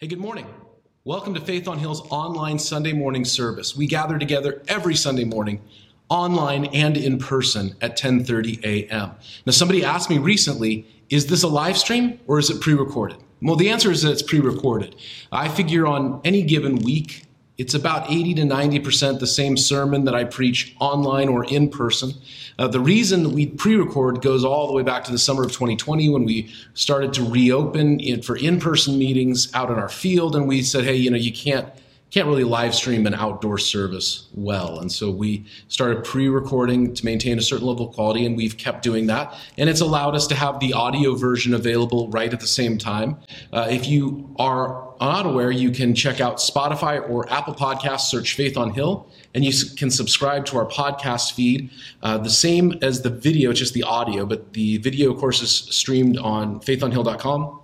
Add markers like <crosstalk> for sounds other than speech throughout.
Hey, good morning. Welcome to Faith on Hill's online Sunday morning service. We gather together every Sunday morning, online and in person at 10:30 a.m. Now somebody asked me recently, is this a live stream or is it pre-recorded? Well, the answer is that it's pre-recorded. I figure on any given week it's about 80 to 90% the same sermon that I preach online or in person. Uh, the reason we pre record goes all the way back to the summer of 2020 when we started to reopen in, for in person meetings out in our field. And we said, hey, you know, you can't can't really live stream an outdoor service well. And so we started pre recording to maintain a certain level of quality, and we've kept doing that. And it's allowed us to have the audio version available right at the same time. Uh, if you are not aware, you can check out Spotify or Apple Podcasts, search Faith on Hill, and you can subscribe to our podcast feed. Uh, the same as the video, just the audio, but the video, of course, is streamed on faithonhill.com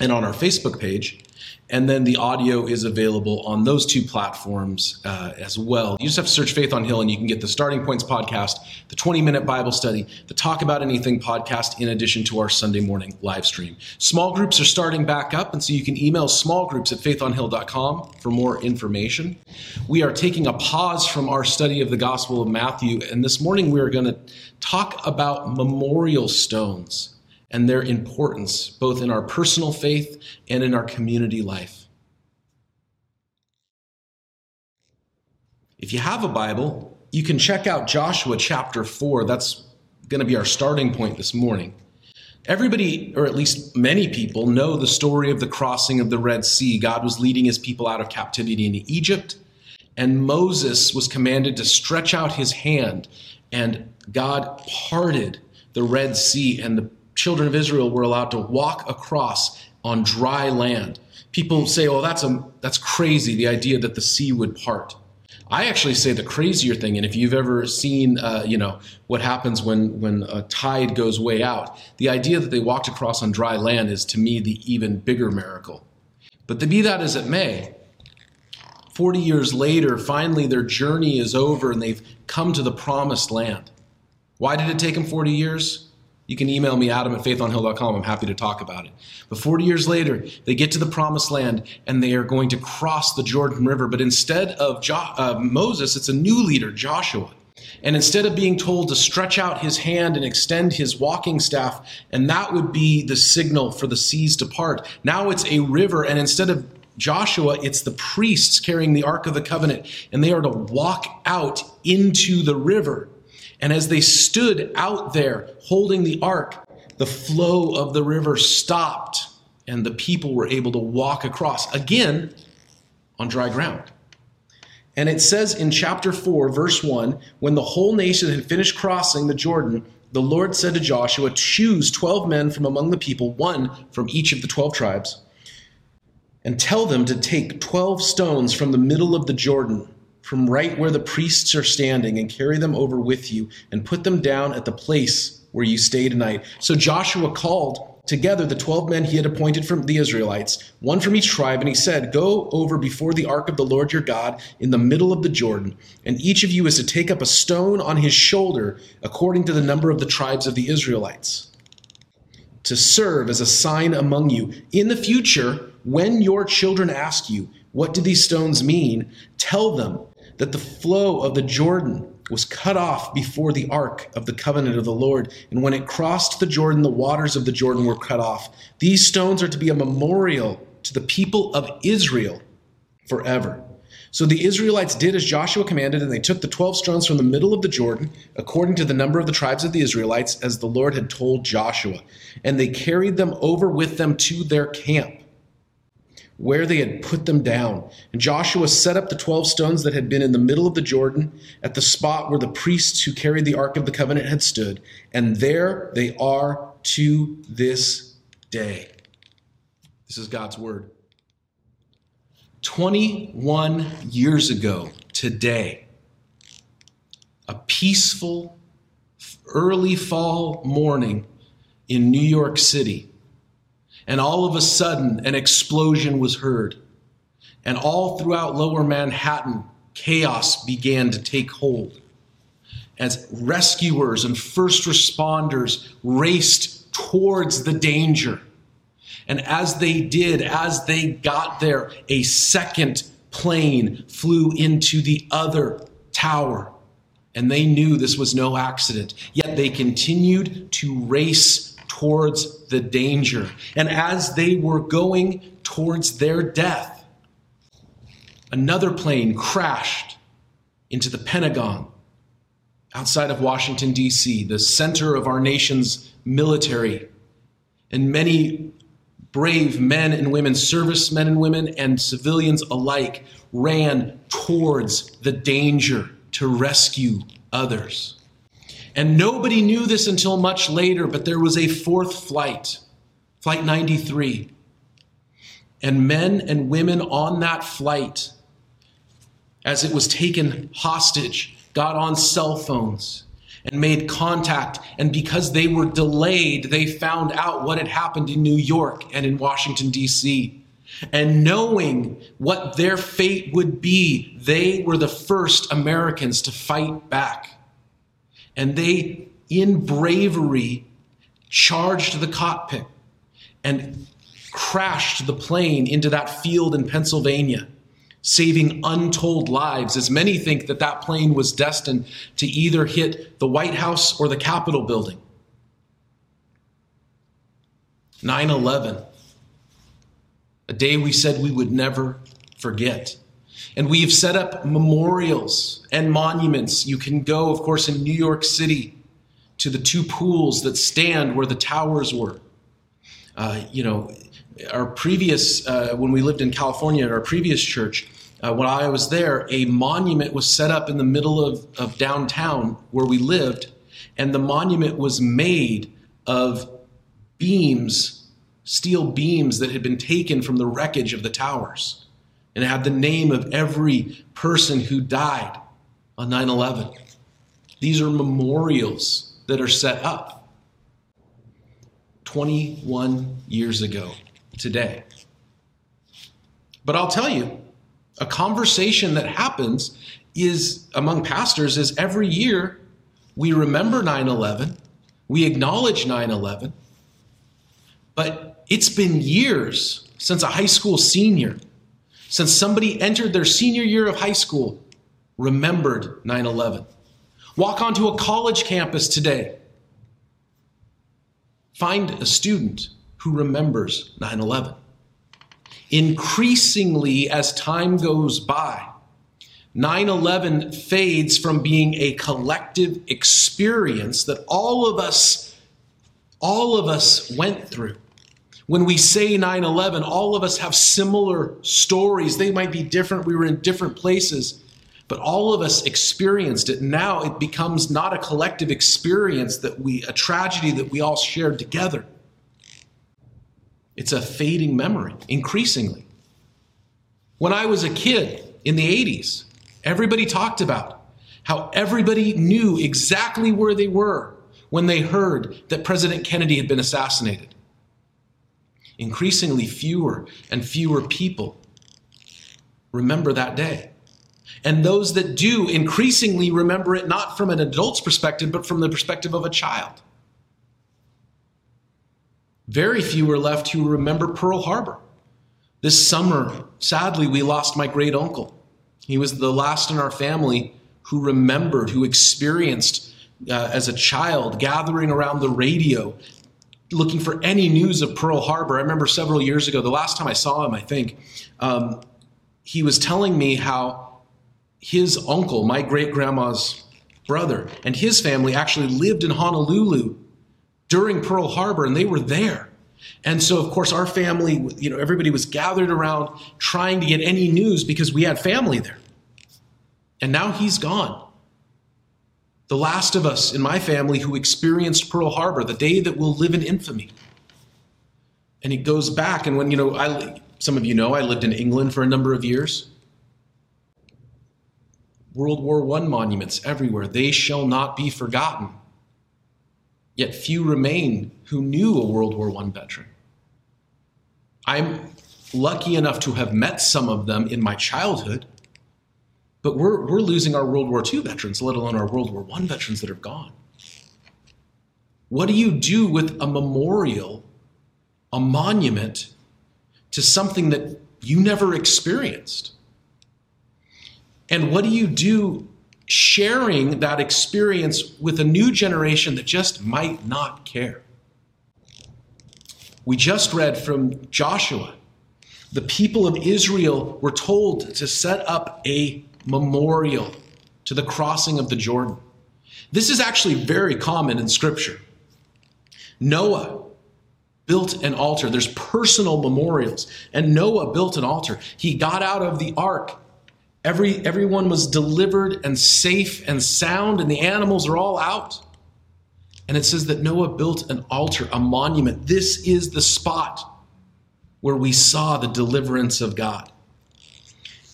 and on our Facebook page. And then the audio is available on those two platforms uh, as well. You just have to search Faith on Hill and you can get the Starting Points podcast, the 20 minute Bible study, the Talk About Anything podcast, in addition to our Sunday morning live stream. Small groups are starting back up, and so you can email small groups at faithonhill.com for more information. We are taking a pause from our study of the Gospel of Matthew, and this morning we are going to talk about memorial stones and their importance, both in our personal faith and in our community life. If you have a Bible, you can check out Joshua chapter 4. That's going to be our starting point this morning. Everybody, or at least many people, know the story of the crossing of the Red Sea. God was leading his people out of captivity in Egypt, and Moses was commanded to stretch out his hand, and God parted the Red Sea, and the children of Israel were allowed to walk across on dry land. People say, "Oh, that's a that's crazy." The idea that the sea would part. I actually say the crazier thing, and if you've ever seen, uh, you know, what happens when when a tide goes way out, the idea that they walked across on dry land is to me the even bigger miracle. But to be that as it may, 40 years later, finally their journey is over and they've come to the promised land. Why did it take them 40 years? You can email me, adam at faithonhill.com. I'm happy to talk about it. But 40 years later, they get to the promised land and they are going to cross the Jordan River. But instead of jo- uh, Moses, it's a new leader, Joshua. And instead of being told to stretch out his hand and extend his walking staff, and that would be the signal for the seas to part, now it's a river. And instead of Joshua, it's the priests carrying the Ark of the Covenant, and they are to walk out into the river. And as they stood out there holding the ark, the flow of the river stopped and the people were able to walk across again on dry ground. And it says in chapter 4, verse 1 when the whole nation had finished crossing the Jordan, the Lord said to Joshua, Choose 12 men from among the people, one from each of the 12 tribes, and tell them to take 12 stones from the middle of the Jordan from right where the priests are standing and carry them over with you and put them down at the place where you stay tonight. So Joshua called together the 12 men he had appointed from the Israelites, one from each tribe, and he said, Go over before the ark of the Lord your God in the middle of the Jordan, and each of you is to take up a stone on his shoulder according to the number of the tribes of the Israelites, to serve as a sign among you. In the future, when your children ask you, What do these stones mean? tell them that the flow of the Jordan was cut off before the ark of the covenant of the Lord. And when it crossed the Jordan, the waters of the Jordan were cut off. These stones are to be a memorial to the people of Israel forever. So the Israelites did as Joshua commanded, and they took the 12 stones from the middle of the Jordan, according to the number of the tribes of the Israelites, as the Lord had told Joshua. And they carried them over with them to their camp where they had put them down. And Joshua set up the 12 stones that had been in the middle of the Jordan at the spot where the priests who carried the Ark of the Covenant had stood. And there they are to this day. This is God's word. 21 years ago today, a peaceful early fall morning in New York City and all of a sudden, an explosion was heard. And all throughout lower Manhattan, chaos began to take hold as rescuers and first responders raced towards the danger. And as they did, as they got there, a second plane flew into the other tower. And they knew this was no accident. Yet they continued to race towards the danger. And as they were going towards their death, another plane crashed into the Pentagon outside of Washington, D.C., the center of our nation's military. And many brave men and women, servicemen and women, and civilians alike, ran towards the danger to rescue others. And nobody knew this until much later, but there was a fourth flight, Flight 93. And men and women on that flight, as it was taken hostage, got on cell phones and made contact. And because they were delayed, they found out what had happened in New York and in Washington, D.C. And knowing what their fate would be, they were the first Americans to fight back. And they, in bravery, charged the cockpit and crashed the plane into that field in Pennsylvania saving untold lives, as many think that that plane was destined to either hit the White House or the Capitol building. 9 11, a day we said we would never forget. And we've set up memorials and monuments. You can go, of course, in New York City to the two pools that stand where the towers were. Uh, you know, our previous, uh, when we lived in California at our previous church, uh, when I was there, a monument was set up in the middle of, of downtown where we lived, and the monument was made of beams, steel beams that had been taken from the wreckage of the towers. And it had the name of every person who died on 9 11. These are memorials that are set up 21 years ago today. But I'll tell you, a conversation that happens is among pastors is every year we remember 9-11 we acknowledge 9-11 but it's been years since a high school senior since somebody entered their senior year of high school remembered 9-11 walk onto a college campus today. Find a student who remembers 9-11 increasingly as time goes by, 9 11 fades from being a collective experience that all of us, all of us went through. When we say 9 11, all of us have similar stories. They might be different. We were in different places, but all of us experienced it. Now it becomes not a collective experience that we, a tragedy that we all shared together. It's a fading memory, increasingly. When I was a kid in the 80s, everybody talked about how everybody knew exactly where they were when they heard that President Kennedy had been assassinated. Increasingly fewer and fewer people remember that day. And those that do increasingly remember it not from an adult's perspective, but from the perspective of a child. Very few are left who remember Pearl Harbor. This summer, sadly, we lost my great uncle. He was the last in our family who remembered, who experienced uh, as a child gathering around the radio, looking for any news of Pearl Harbor. I remember several years ago, the last time I saw him, I think, um, he was telling me how his uncle, my great grandma's brother, and his family actually lived in Honolulu during Pearl Harbor, and they were there. And so, of course, our family, you know, everybody was gathered around trying to get any news because we had family there. And now he's gone. The last of us in my family who experienced Pearl Harbor, the day that will live in infamy. And he goes back, and when, you know, I, some of you know, I lived in England for a number of years. World War I monuments everywhere. They shall not be forgotten. Yet few remain who knew a World War I veteran. I'm lucky enough to have met some of them in my childhood, but we're, we're losing our World War II veterans, let alone our World War I veterans that are gone. What do you do with a memorial a monument to something that you never experienced. And what do you do sharing that experience with a new generation that just might not care? We just read from Joshua. The people of Israel were told to set up a memorial to the crossing of the Jordan. This is actually very common in Scripture. Noah built an altar. There's personal memorials. And Noah built an altar. He got out of the ark. Every, everyone was delivered and safe and sound, and the animals are all out. And it says that Noah built an altar, a monument. This is the spot where we saw the deliverance of God.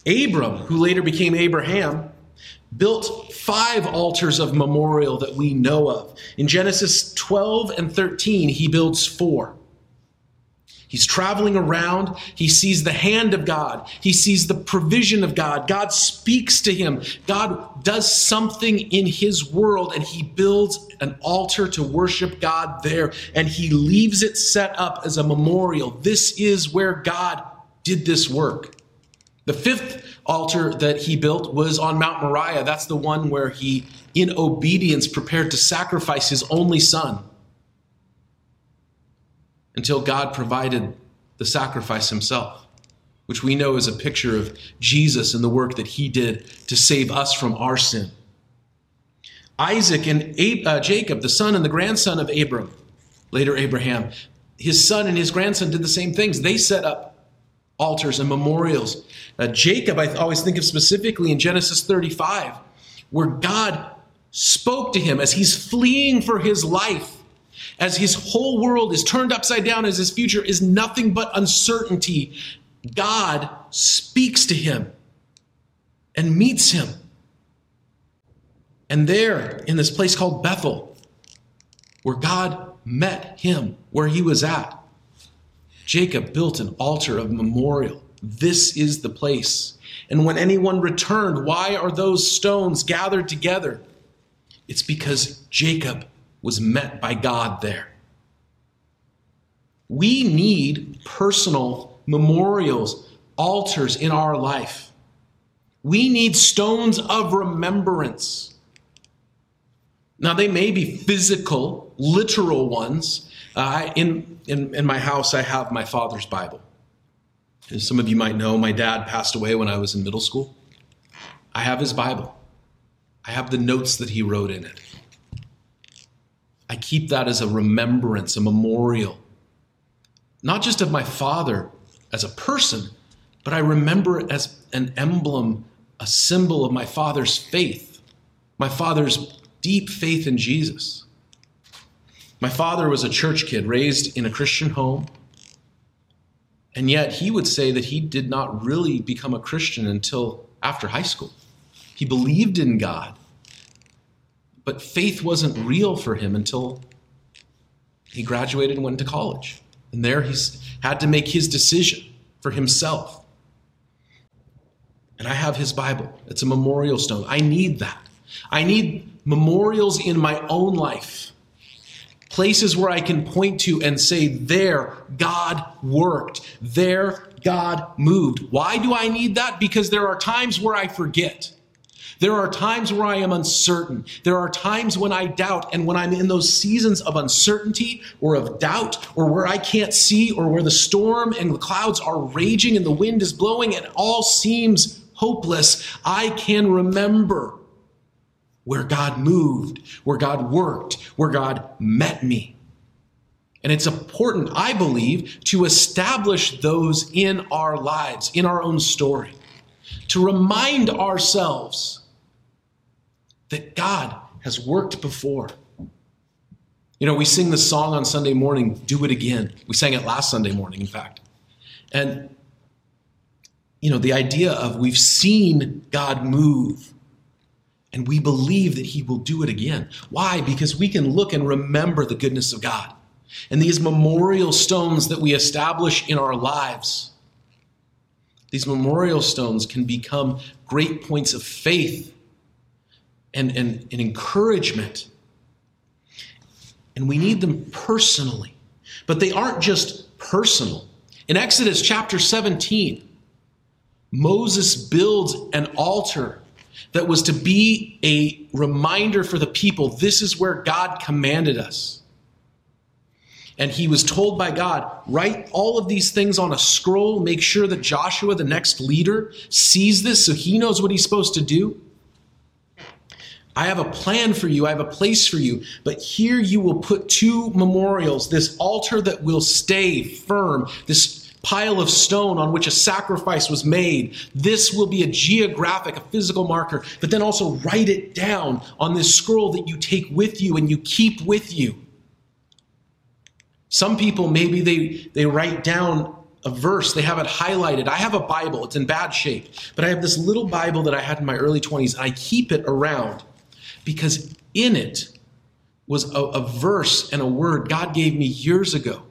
Abram, who later became Abraham, built five altars of memorial that we know of. In Genesis 12 and 13, he builds four. He's traveling around. He sees the hand of God. He sees the provision of God. God speaks to him. God does something in his world, and he builds an altar to worship God there, and he leaves it set up as a memorial. This is where God did this work. The fifth altar that he built was on Mount Moriah. That's the one where he, in obedience, prepared to sacrifice his only son until God provided the sacrifice himself, which we know is a picture of Jesus and the work that he did to save us from our sin. Isaac and uh, Jacob, the son and the grandson of Abram, later Abraham, his son and his grandson did the same things. They set up altars and memorials. Uh, Jacob, I always think of specifically in Genesis 35, where God spoke to him as he's fleeing for his life as his whole world is turned upside down, as his future is nothing but uncertainty, God speaks to him and meets him. And there, in this place called Bethel, where God met him where he was at, Jacob built an altar of memorial. This is the place. And when anyone returned, why are those stones gathered together? It's because Jacob was met by God there. We need personal memorials, altars in our life. We need stones of remembrance. Now, they may be physical, literal ones. In, in, in my house, I have my father's Bible. As some of you might know, my dad passed away when I was in middle school. I have his Bible, I have the notes that he wrote in it. I keep that as a remembrance, a memorial, not just of my father as a person, but I remember it as an emblem, a symbol of my father's faith, my father's deep faith in Jesus. My father was a church kid raised in a Christian home. And yet he would say that he did not really become a Christian until after high school. He believed in God, but faith wasn't real for him until he graduated and went to college. And there he had to make his decision for himself. And I have his Bible. It's a memorial stone. I need that. I need memorials in my own life. Places where I can point to and say, there, God worked. There, God moved. Why do I need that? Because there are times where I forget. There are times where I am uncertain. There are times when I doubt. And when I'm in those seasons of uncertainty or of doubt or where I can't see or where the storm and the clouds are raging and the wind is blowing and all seems hopeless, I can remember where God moved, where God worked, where God met me. And it's important, I believe, to establish those in our lives, in our own story, to remind ourselves that God has worked before. You know, we sing the song on Sunday morning, Do It Again. We sang it last Sunday morning, in fact. And, you know, the idea of we've seen God move and we believe that He will do it again. Why? Because we can look and remember the goodness of God. And these memorial stones that we establish in our lives, these memorial stones can become great points of faith and, and, and encouragement. And we need them personally. But they aren't just personal. In Exodus chapter 17, Moses builds an altar that was to be a reminder for the people this is where God commanded us. And he was told by God, write all of these things on a scroll, make sure that Joshua, the next leader, sees this so he knows what he's supposed to do. I have a plan for you, I have a place for you, but here you will put two memorials this altar that will stay firm, this pile of stone on which a sacrifice was made. This will be a geographic, a physical marker, but then also write it down on this scroll that you take with you and you keep with you. Some people, maybe they, they write down a verse, they have it highlighted. I have a Bible, it's in bad shape, but I have this little Bible that I had in my early 20s, and I keep it around because in it was a, a verse and a word God gave me years ago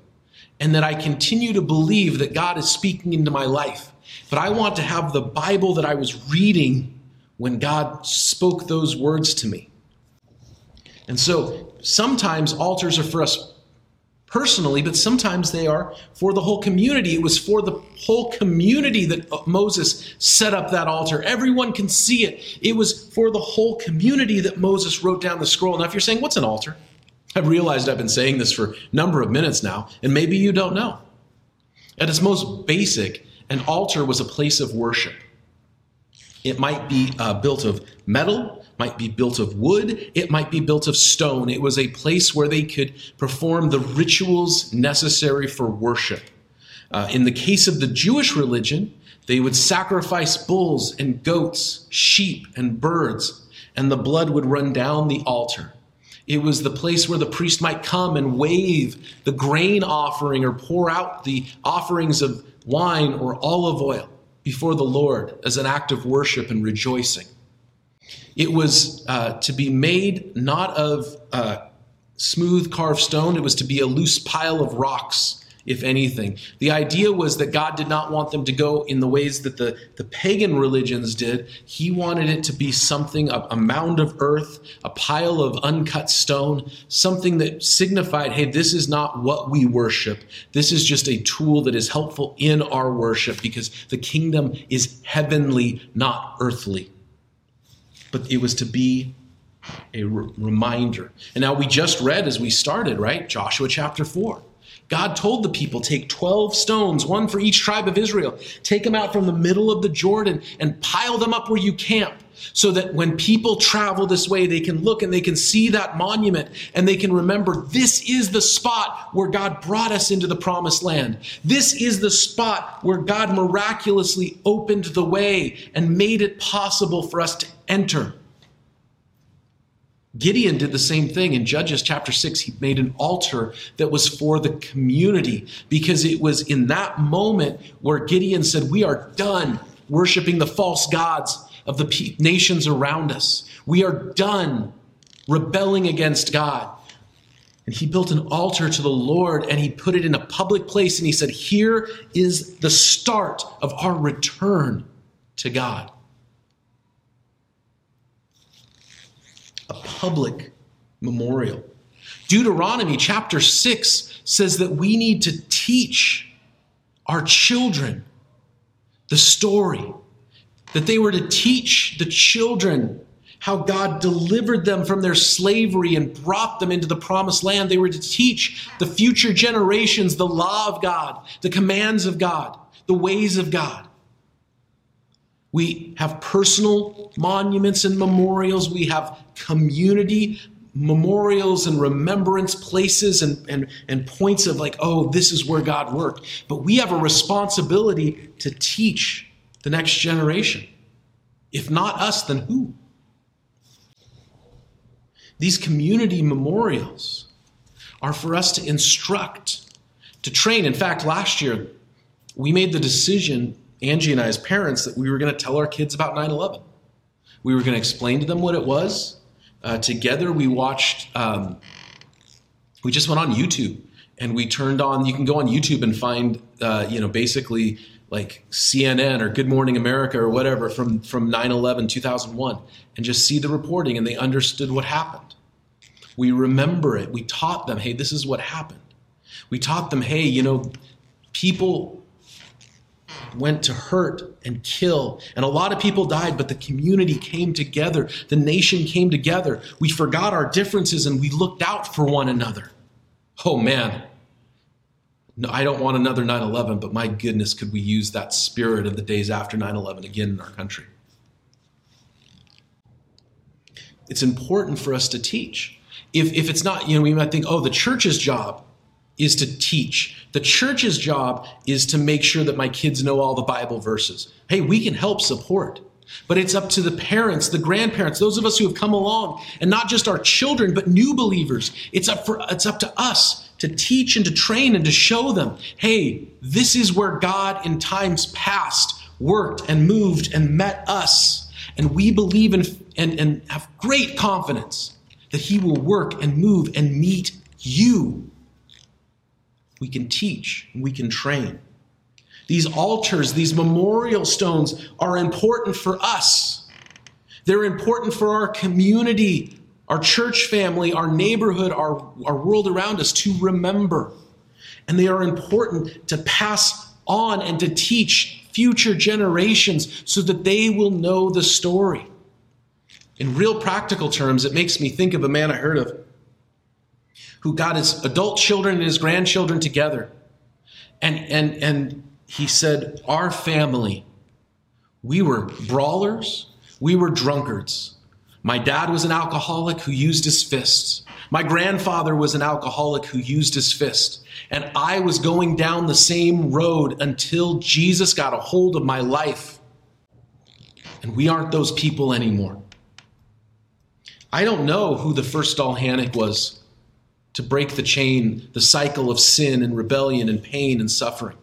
and that I continue to believe that God is speaking into my life. But I want to have the Bible that I was reading when God spoke those words to me. And so sometimes altars are for us personally, but sometimes they are for the whole community. It was for the whole community that Moses set up that altar. Everyone can see it. It was for the whole community that Moses wrote down the scroll. Now, if you're saying, what's an altar? I've realized I've been saying this for a number of minutes now, and maybe you don't know. At its most basic, an altar was a place of worship. It might be uh, built of metal, might be built of wood, it might be built of stone. It was a place where they could perform the rituals necessary for worship. Uh, in the case of the Jewish religion, they would sacrifice bulls and goats, sheep and birds, and the blood would run down the altar. It was the place where the priest might come and wave the grain offering or pour out the offerings of wine or olive oil before the Lord as an act of worship and rejoicing. It was uh, to be made not of uh, smooth carved stone, it was to be a loose pile of rocks if anything. The idea was that God did not want them to go in the ways that the, the pagan religions did. He wanted it to be something, a, a mound of earth, a pile of uncut stone, something that signified, hey, this is not what we worship. This is just a tool that is helpful in our worship because the kingdom is heavenly, not earthly. But it was to be a re- reminder. And now we just read as we started, right? Joshua chapter 4. God told the people, take 12 stones, one for each tribe of Israel, take them out from the middle of the Jordan and pile them up where you camp so that when people travel this way, they can look and they can see that monument and they can remember this is the spot where God brought us into the promised land. This is the spot where God miraculously opened the way and made it possible for us to enter. Gideon did the same thing in Judges chapter 6. He made an altar that was for the community because it was in that moment where Gideon said, We are done worshiping the false gods of the nations around us. We are done rebelling against God. And he built an altar to the Lord and he put it in a public place and he said, Here is the start of our return to God. A public memorial. Deuteronomy chapter 6 says that we need to teach our children the story, that they were to teach the children how God delivered them from their slavery and brought them into the promised land. They were to teach the future generations the law of God, the commands of God, the ways of God. We have personal monuments and memorials. We have community memorials and remembrance places and, and, and points of like, oh, this is where God worked. But we have a responsibility to teach the next generation. If not us, then who? These community memorials are for us to instruct, to train. In fact, last year, we made the decision Angie and I, as parents, that we were going to tell our kids about 9 11. We were going to explain to them what it was. Uh, together, we watched, um, we just went on YouTube and we turned on, you can go on YouTube and find, uh, you know, basically like CNN or Good Morning America or whatever from, from 9 11, 2001, and just see the reporting and they understood what happened. We remember it. We taught them, hey, this is what happened. We taught them, hey, you know, people went to hurt and kill. And a lot of people died, but the community came together. The nation came together. We forgot our differences and we looked out for one another. Oh man. No, I don't want another 9 11, but my goodness, could we use that spirit of the days after 9 11 again in our country? It's important for us to teach. If, if it's not, you know, we might think, oh, the church's job is to teach. The church's job is to make sure that my kids know all the Bible verses. Hey, we can help support. But it's up to the parents, the grandparents, those of us who have come along, and not just our children, but new believers. It's up for it's up to us to teach and to train and to show them, hey, this is where God in times past worked and moved and met us. And we believe in and, and have great confidence that He will work and move and meet you we can teach, we can train. These altars, these memorial stones are important for us. They're important for our community, our church family, our neighborhood, our, our world around us to remember. And they are important to pass on and to teach future generations so that they will know the story. In real practical terms, it makes me think of a man I heard of who got his adult children and his grandchildren together. And, and, and he said, Our family, we were brawlers, we were drunkards. My dad was an alcoholic who used his fists. My grandfather was an alcoholic who used his fist. And I was going down the same road until Jesus got a hold of my life. And we aren't those people anymore. I don't know who the first Dalhanic was to break the chain, the cycle of sin and rebellion and pain and suffering.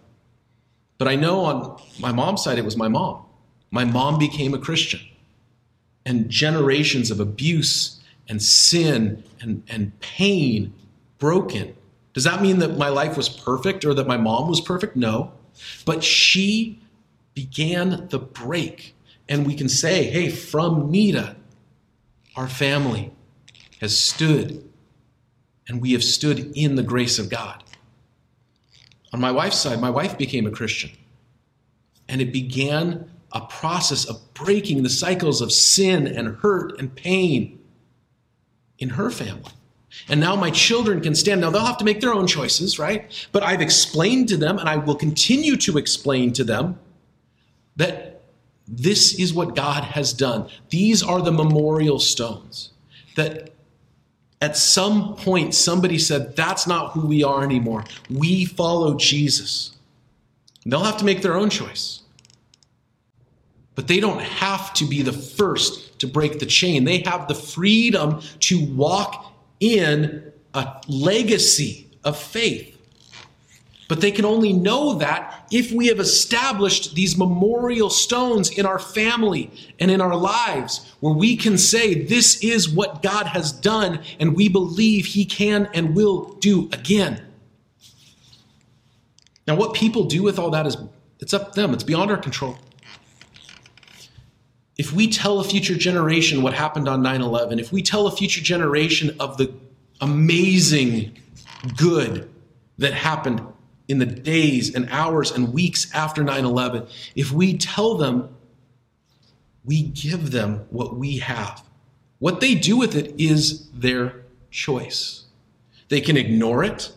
But I know on my mom's side, it was my mom. My mom became a Christian. And generations of abuse and sin and, and pain broken. Does that mean that my life was perfect or that my mom was perfect? No. But she began the break. And we can say, hey, from Nita, our family has stood and we have stood in the grace of God. On my wife's side, my wife became a Christian, and it began a process of breaking the cycles of sin and hurt and pain in her family. And now my children can stand. Now they'll have to make their own choices, right? But I've explained to them, and I will continue to explain to them, that this is what God has done. These are the memorial stones that at some point, somebody said, That's not who we are anymore. We follow Jesus. They'll have to make their own choice. But they don't have to be the first to break the chain. They have the freedom to walk in a legacy of faith. But they can only know that if we have established these memorial stones in our family and in our lives where we can say, This is what God has done, and we believe He can and will do again. Now, what people do with all that is it's up to them, it's beyond our control. If we tell a future generation what happened on 9 11, if we tell a future generation of the amazing good that happened in the days and hours and weeks after 9 11, if we tell them, we give them what we have. What they do with it is their choice. They can ignore it,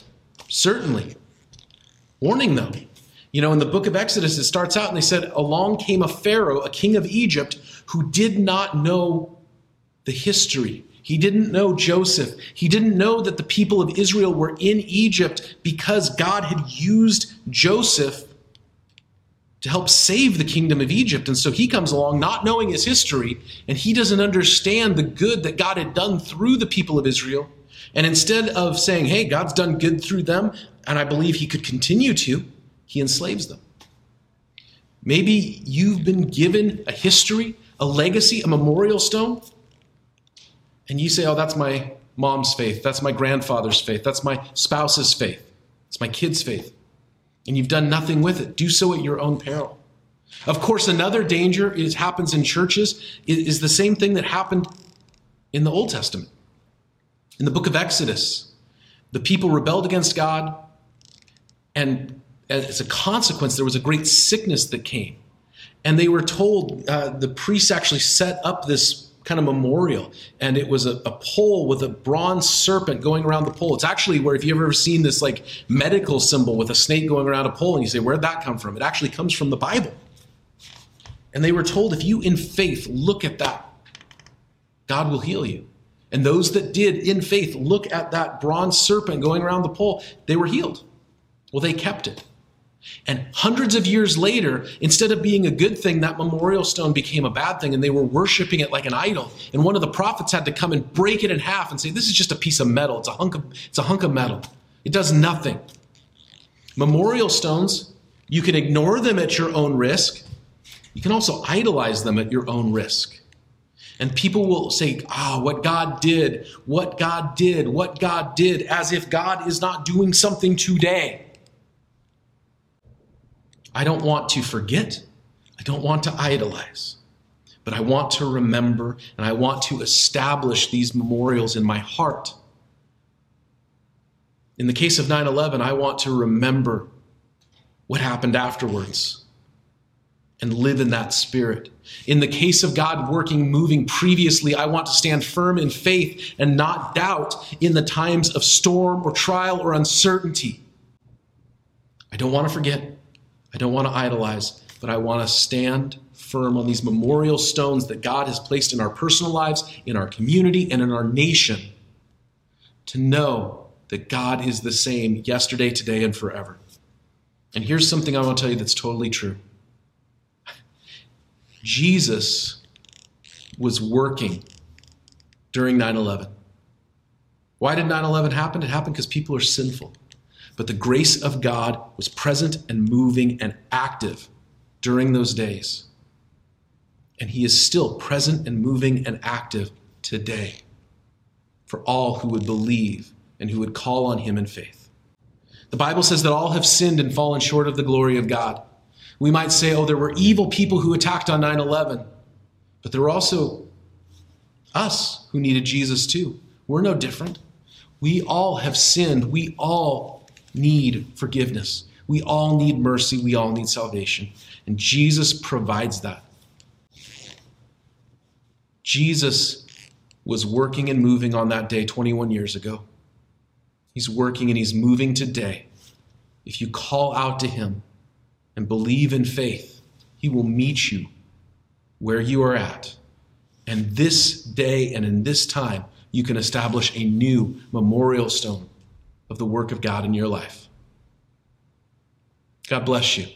certainly. Warning them. You know, in the book of Exodus, it starts out and they said, Along came a Pharaoh, a king of Egypt, who did not know the history he didn't know Joseph. He didn't know that the people of Israel were in Egypt because God had used Joseph to help save the kingdom of Egypt. And so he comes along not knowing his history, and he doesn't understand the good that God had done through the people of Israel. And instead of saying, hey, God's done good through them, and I believe he could continue to, he enslaves them. Maybe you've been given a history, a legacy, a memorial stone and you say, oh, that's my mom's faith, that's my grandfather's faith, that's my spouse's faith, it's my kid's faith, and you've done nothing with it, do so at your own peril. Of course, another danger is happens in churches is, is the same thing that happened in the Old Testament. In the book of Exodus, the people rebelled against God, and as a consequence, there was a great sickness that came. And they were told, uh, the priests actually set up this kind of memorial, and it was a, a, pole with a bronze serpent going around the pole. It's actually where, if you've ever seen this like medical symbol with a snake going around a pole, and you say, Where'd that come from? It actually comes from the Bible. And they were told, if you in faith look at that, God will heal you. And those that did in faith look at that bronze serpent going around the pole, they were healed. Well, they kept it. And hundreds of years later, instead of being a good thing, that memorial stone became a bad thing, and they were worshiping it like an idol. And one of the prophets had to come and break it in half and say, This is just a piece of metal. It's a hunk of, it's a hunk of metal. It does nothing. Memorial stones, you can ignore them at your own risk. You can also idolize them at your own risk. And people will say, ah, oh, what God did, what God did, what God did, as if God is not doing something today. I don't want to forget. I don't want to idolize. But I want to remember and I want to establish these memorials in my heart. In the case of 9 11, I want to remember what happened afterwards and live in that spirit. In the case of God working, moving previously, I want to stand firm in faith and not doubt in the times of storm or trial or uncertainty. I don't want to forget. I don't want to idolize, but I want to stand firm on these memorial stones that God has placed in our personal lives, in our community, and in our nation to know that God is the same yesterday, today, and forever. And here's something I want to tell you that's totally true <laughs> Jesus was working during 9 11. Why did 9 11 happen? It happened because people are sinful. But the grace of God was present and moving and active during those days. And He is still present and moving and active today for all who would believe and who would call on Him in faith. The Bible says that all have sinned and fallen short of the glory of God. We might say, oh, there were evil people who attacked on 9 11, but there were also us who needed Jesus too. We're no different. We all have sinned. We all need forgiveness. We all need mercy. We all need salvation. And Jesus provides that. Jesus was working and moving on that day 21 years ago. He's working and he's moving today. If you call out to him and believe in faith, he will meet you where you are at. And this day and in this time, you can establish a new memorial stone of the work of God in your life. God bless you.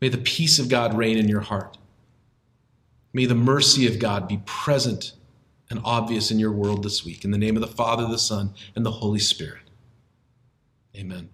May the peace of God reign in your heart. May the mercy of God be present and obvious in your world this week. In the name of the Father, the Son, and the Holy Spirit. Amen.